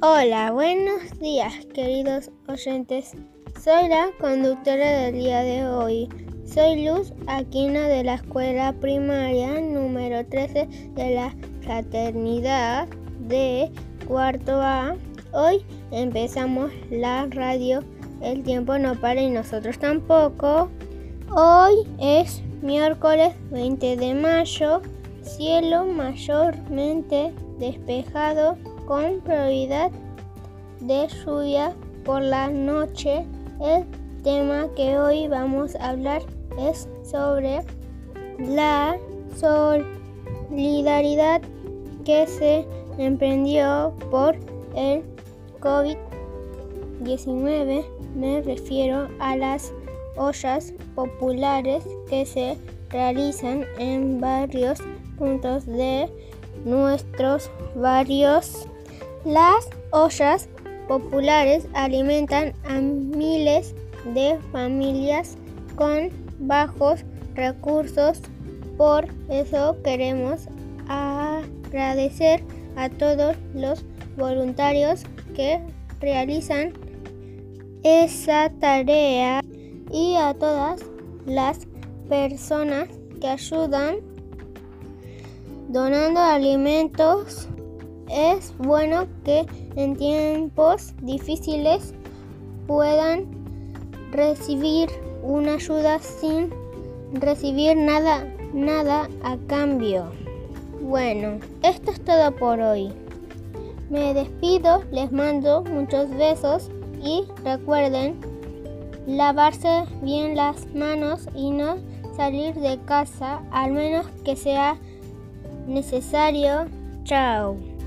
Hola, buenos días queridos oyentes. Soy la conductora del día de hoy. Soy Luz Aquino de la escuela primaria número 13 de la fraternidad de cuarto A. Hoy empezamos la radio El tiempo no para y nosotros tampoco. Hoy es miércoles 20 de mayo, cielo mayormente despejado con probabilidad de lluvia por la noche. El tema que hoy vamos a hablar es sobre la solidaridad que se emprendió por el COVID-19. Me refiero a las ollas populares que se realizan en varios puntos de nuestros barrios las ollas populares alimentan a miles de familias con bajos recursos. Por eso queremos agradecer a todos los voluntarios que realizan esa tarea y a todas las personas que ayudan donando alimentos es bueno que en tiempos difíciles puedan recibir una ayuda sin recibir nada, nada a cambio. Bueno, esto es todo por hoy. Me despido, les mando muchos besos y recuerden lavarse bien las manos y no salir de casa al menos que sea necesario. Chao.